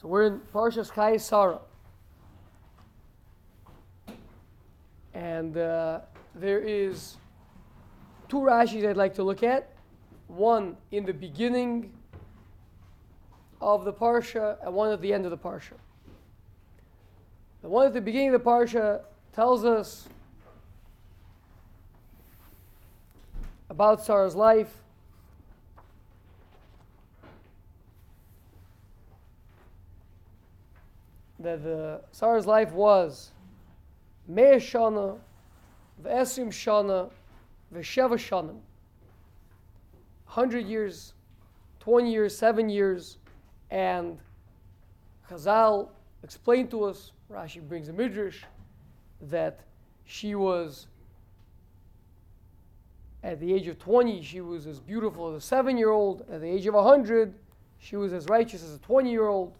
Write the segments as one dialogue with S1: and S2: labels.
S1: So we're in Parshas Sarah. And uh, there is two Rashis I'd like to look at. One in the beginning of the Parsha and one at the end of the Parsha. The one at the beginning of the Parsha tells us about Sarah's life. That the Sarah's life was Mea Shana, V'esrim Shana, V'sheva Shanim. 100 years, 20 years, 7 years, and Chazal explained to us, Rashi brings a midrash, that she was at the age of 20, she was as beautiful as a seven year old. At the age of 100, she was as righteous as a 20 year old.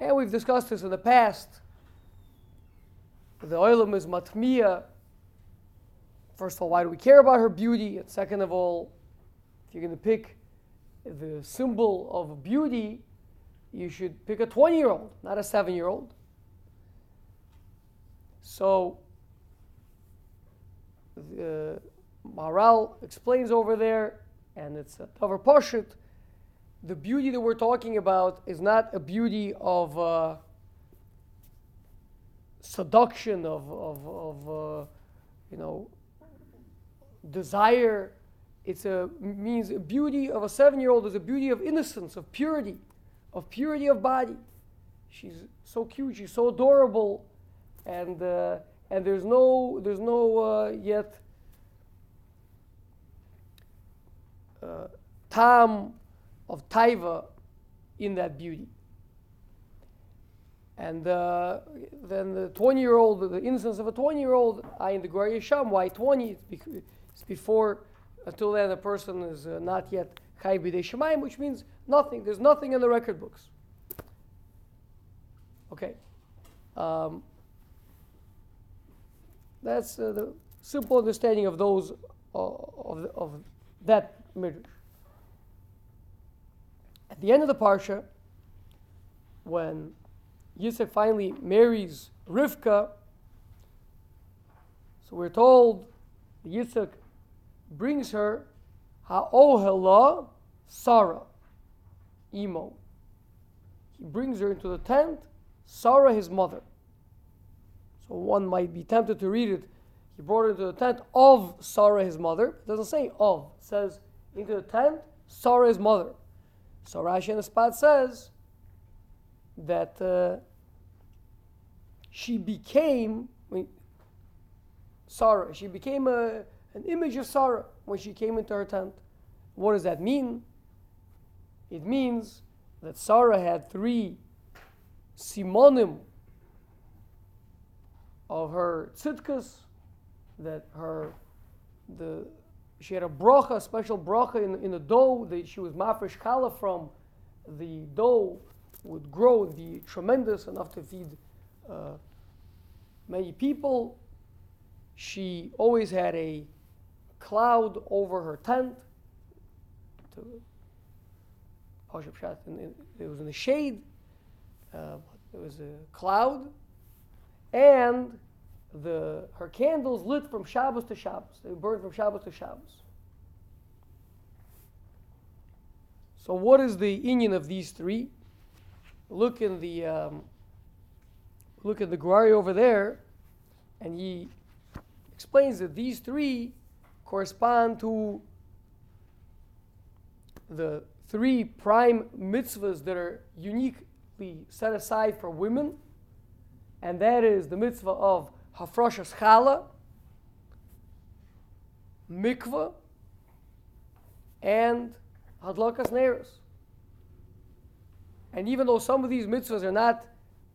S1: And we've discussed this in the past. The oilam is matmiya. First of all, why do we care about her beauty? And second of all, if you're going to pick the symbol of beauty, you should pick a 20 year old, not a 7 year old. So, uh, Maharal explains over there, and it's a Tavar Pashut, the beauty that we're talking about is not a beauty of uh, seduction, of, of, of uh, you know, desire. It's a means a beauty of a seven-year-old is a beauty of innocence, of purity, of purity of body. She's so cute, she's so adorable, and uh, and there's no there's no uh, yet uh, tam of taiva in that beauty. And uh, then the 20 year old, the innocence of a 20 year old, I in the Gur Yesham, why 20? It's before, until then, a person is uh, not yet Chai B'dei Shemaim, which means nothing. There's nothing in the record books. Okay. Um, that's uh, the simple understanding of those, uh, of, of that midrash. At the end of the parsha, when Yosef finally marries Rivka, so we're told Yitzhak brings her Ha'ohela Sarah, Imo. He brings her into the tent, Sarah his mother. So one might be tempted to read it. He brought her into the tent of Sarah his mother. It doesn't say of. It says into the tent, Sarah his mother. So Rashi in the spot says that uh, she became Sarah. She became a, an image of Sarah when she came into her tent. What does that mean? It means that Sarah had three simonim of her tzidkas, that her the she had a bracha, a special bracha in, in the dough that she was mafresh kala from. The dough would grow be tremendous enough to feed uh, many people. She always had a cloud over her tent. To, it was in the shade. Uh, it was a cloud, and the her candles lit from Shabbos to Shabbos. They burned from Shabbos to Shabbos. So, what is the union of these three? Look in the um, look at the Gur Aryeh over there, and he explains that these three correspond to the three prime mitzvahs that are uniquely set aside for women, and that is the mitzvah of hafrashas chala, mikvah, and hadlakas neros. And even though some of these mitzvahs are not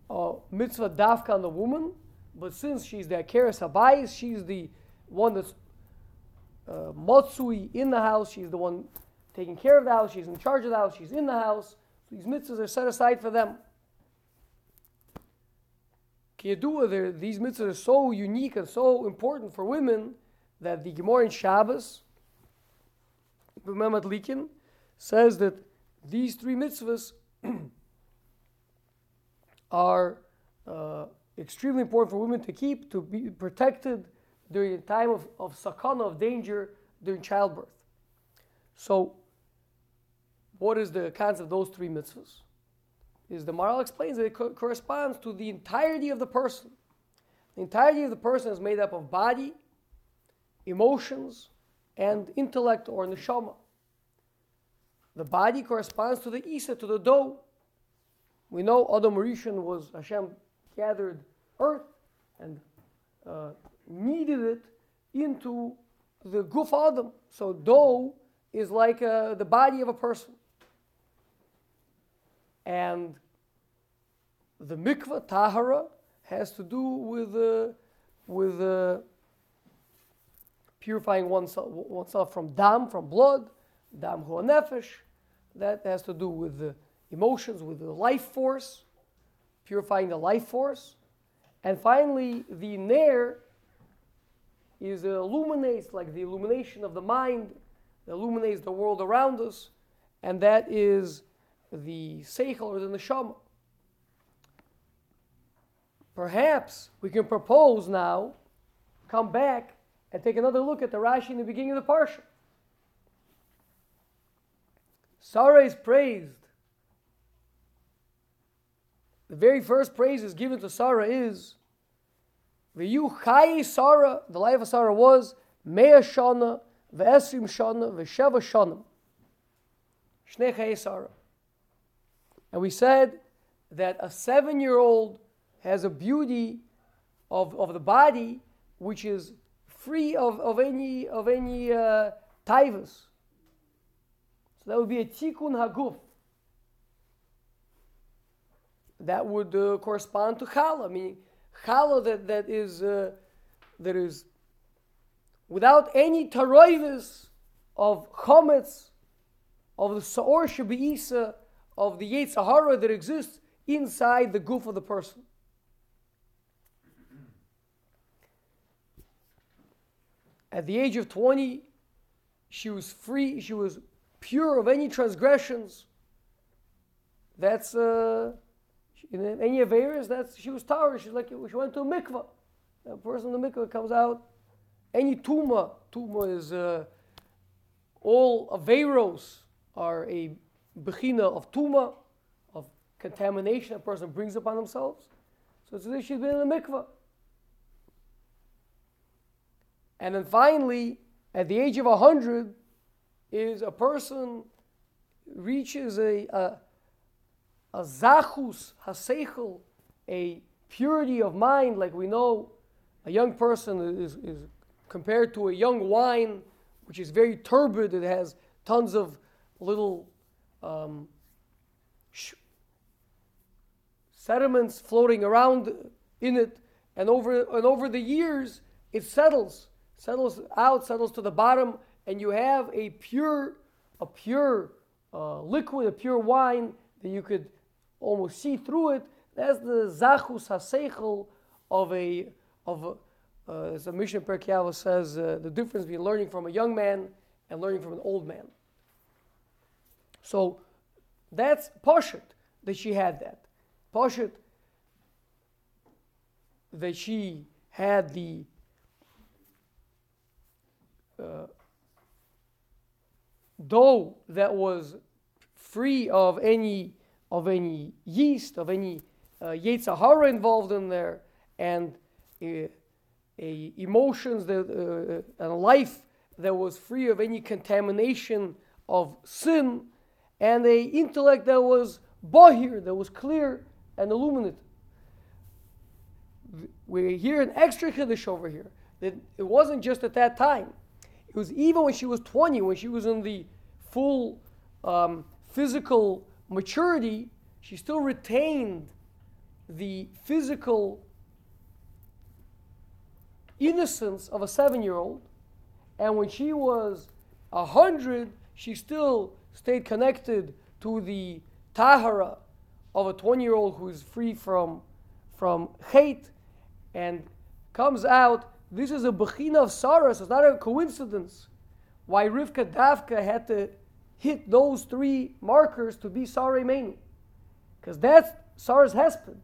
S1: uh, mitzvah dafka on the woman, but since she's the akeres habayis, she's the one that's uh, in the house, she's the one taking care of the house, she's in charge of the house, she's in the house. These mitzvahs are set aside for them. Kiyadua, these mitzvahs are so unique and so important for women that the Gemara in Shabbos, Likin, says that these three mitzvahs are uh, extremely important for women to keep, to be protected during a time of, of sakana, of danger during childbirth. So, what is the concept of those three mitzvahs? Is the Maharal explains that it co- corresponds to the entirety of the person. The entirety of the person is made up of body, emotions, and intellect or neshama. The body corresponds to the Isa, to the dough. We know Adam Rishon was Hashem gathered earth and uh, kneaded it into the guf Adam. So dough is like uh, the body of a person. And the mikvah tahara has to do with uh, with uh, purifying oneself, oneself from dam, from blood, dam hu nefesh. That has to do with the emotions, with the life force, purifying the life force. And finally, the nair is illuminates, like the illumination of the mind, illuminates the world around us, and that is the seichel or the neshama. Perhaps we can propose now, come back and take another look at the Rashi in the beginning of the parsha. Sarah is praised. The very first praise is given to Sarah is V'yu chai Sarah, the life of Sarah was Mea Shana, V'esrim Shana, V'sheva Shana. Shnei Sarah. And we said that a seven year old has a beauty of, of the body which is free of, of any of any uh, taivas. So that would be a tikkun haguf. That would uh, correspond to challah, meaning challah that, that is uh, that is without any taroivis of chometz, of the saor shabiisa, of the Yetzahara that exists inside the guf of the person. At the age of 20, she was free, she was pure of any transgressions. That's, uh, any areas, that's, she was tahor. She's like, she went to a mikvah. A person in the mikvah comes out. Any tuma, tuma is uh, all averos are a bechina of tuma, of contamination a person brings upon themselves. So it's as if she's been in the mikvah. And then finally, at the age of 100, is a person reaches a, a, a zachus haseichel, a purity of mind, like we know a young person is, is compared to a young wine, which is very turbid, it has tons of little um, sediments floating around in it, and over, and over the years, it settles settles out, settles to the bottom, and you have a pure, a pure uh, liquid, a pure wine that you could almost see through it. That's the zachus haseichel of a of a, uh, as the Mishnah Perkiava says, uh, the difference between learning from a young man and learning from an old man. So that's Poshet that she had that. Poshet that she had the uh, dough that was free of any of any yeast, of any uh, Yetzahara involved in there, and a, a emotions that uh, and a life that was free of any contamination of sin, and a intellect that was bahir, that was clear and illuminate. We hear an extra chiddush over here that it wasn't just at that time. It was even when she was 20, when she was in the full um, physical maturity, she still retained the physical innocence of a seven year old. And when she was a hundred, she still stayed connected to the tahara of a 20 year old who is free from, from hate and comes out this is a bechina of Sarah, so it's not a coincidence why Rivka Davka had to hit those three markers to be Sarah Imeinu. Because that's Sarah's husband.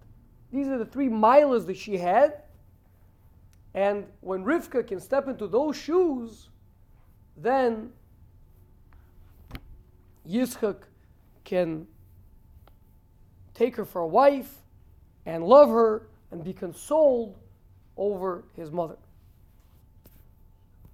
S1: These are the three milas that she had. And when Rivka can step into those shoes, then Yitzchak can take her for a wife and love her and be consoled over his mother.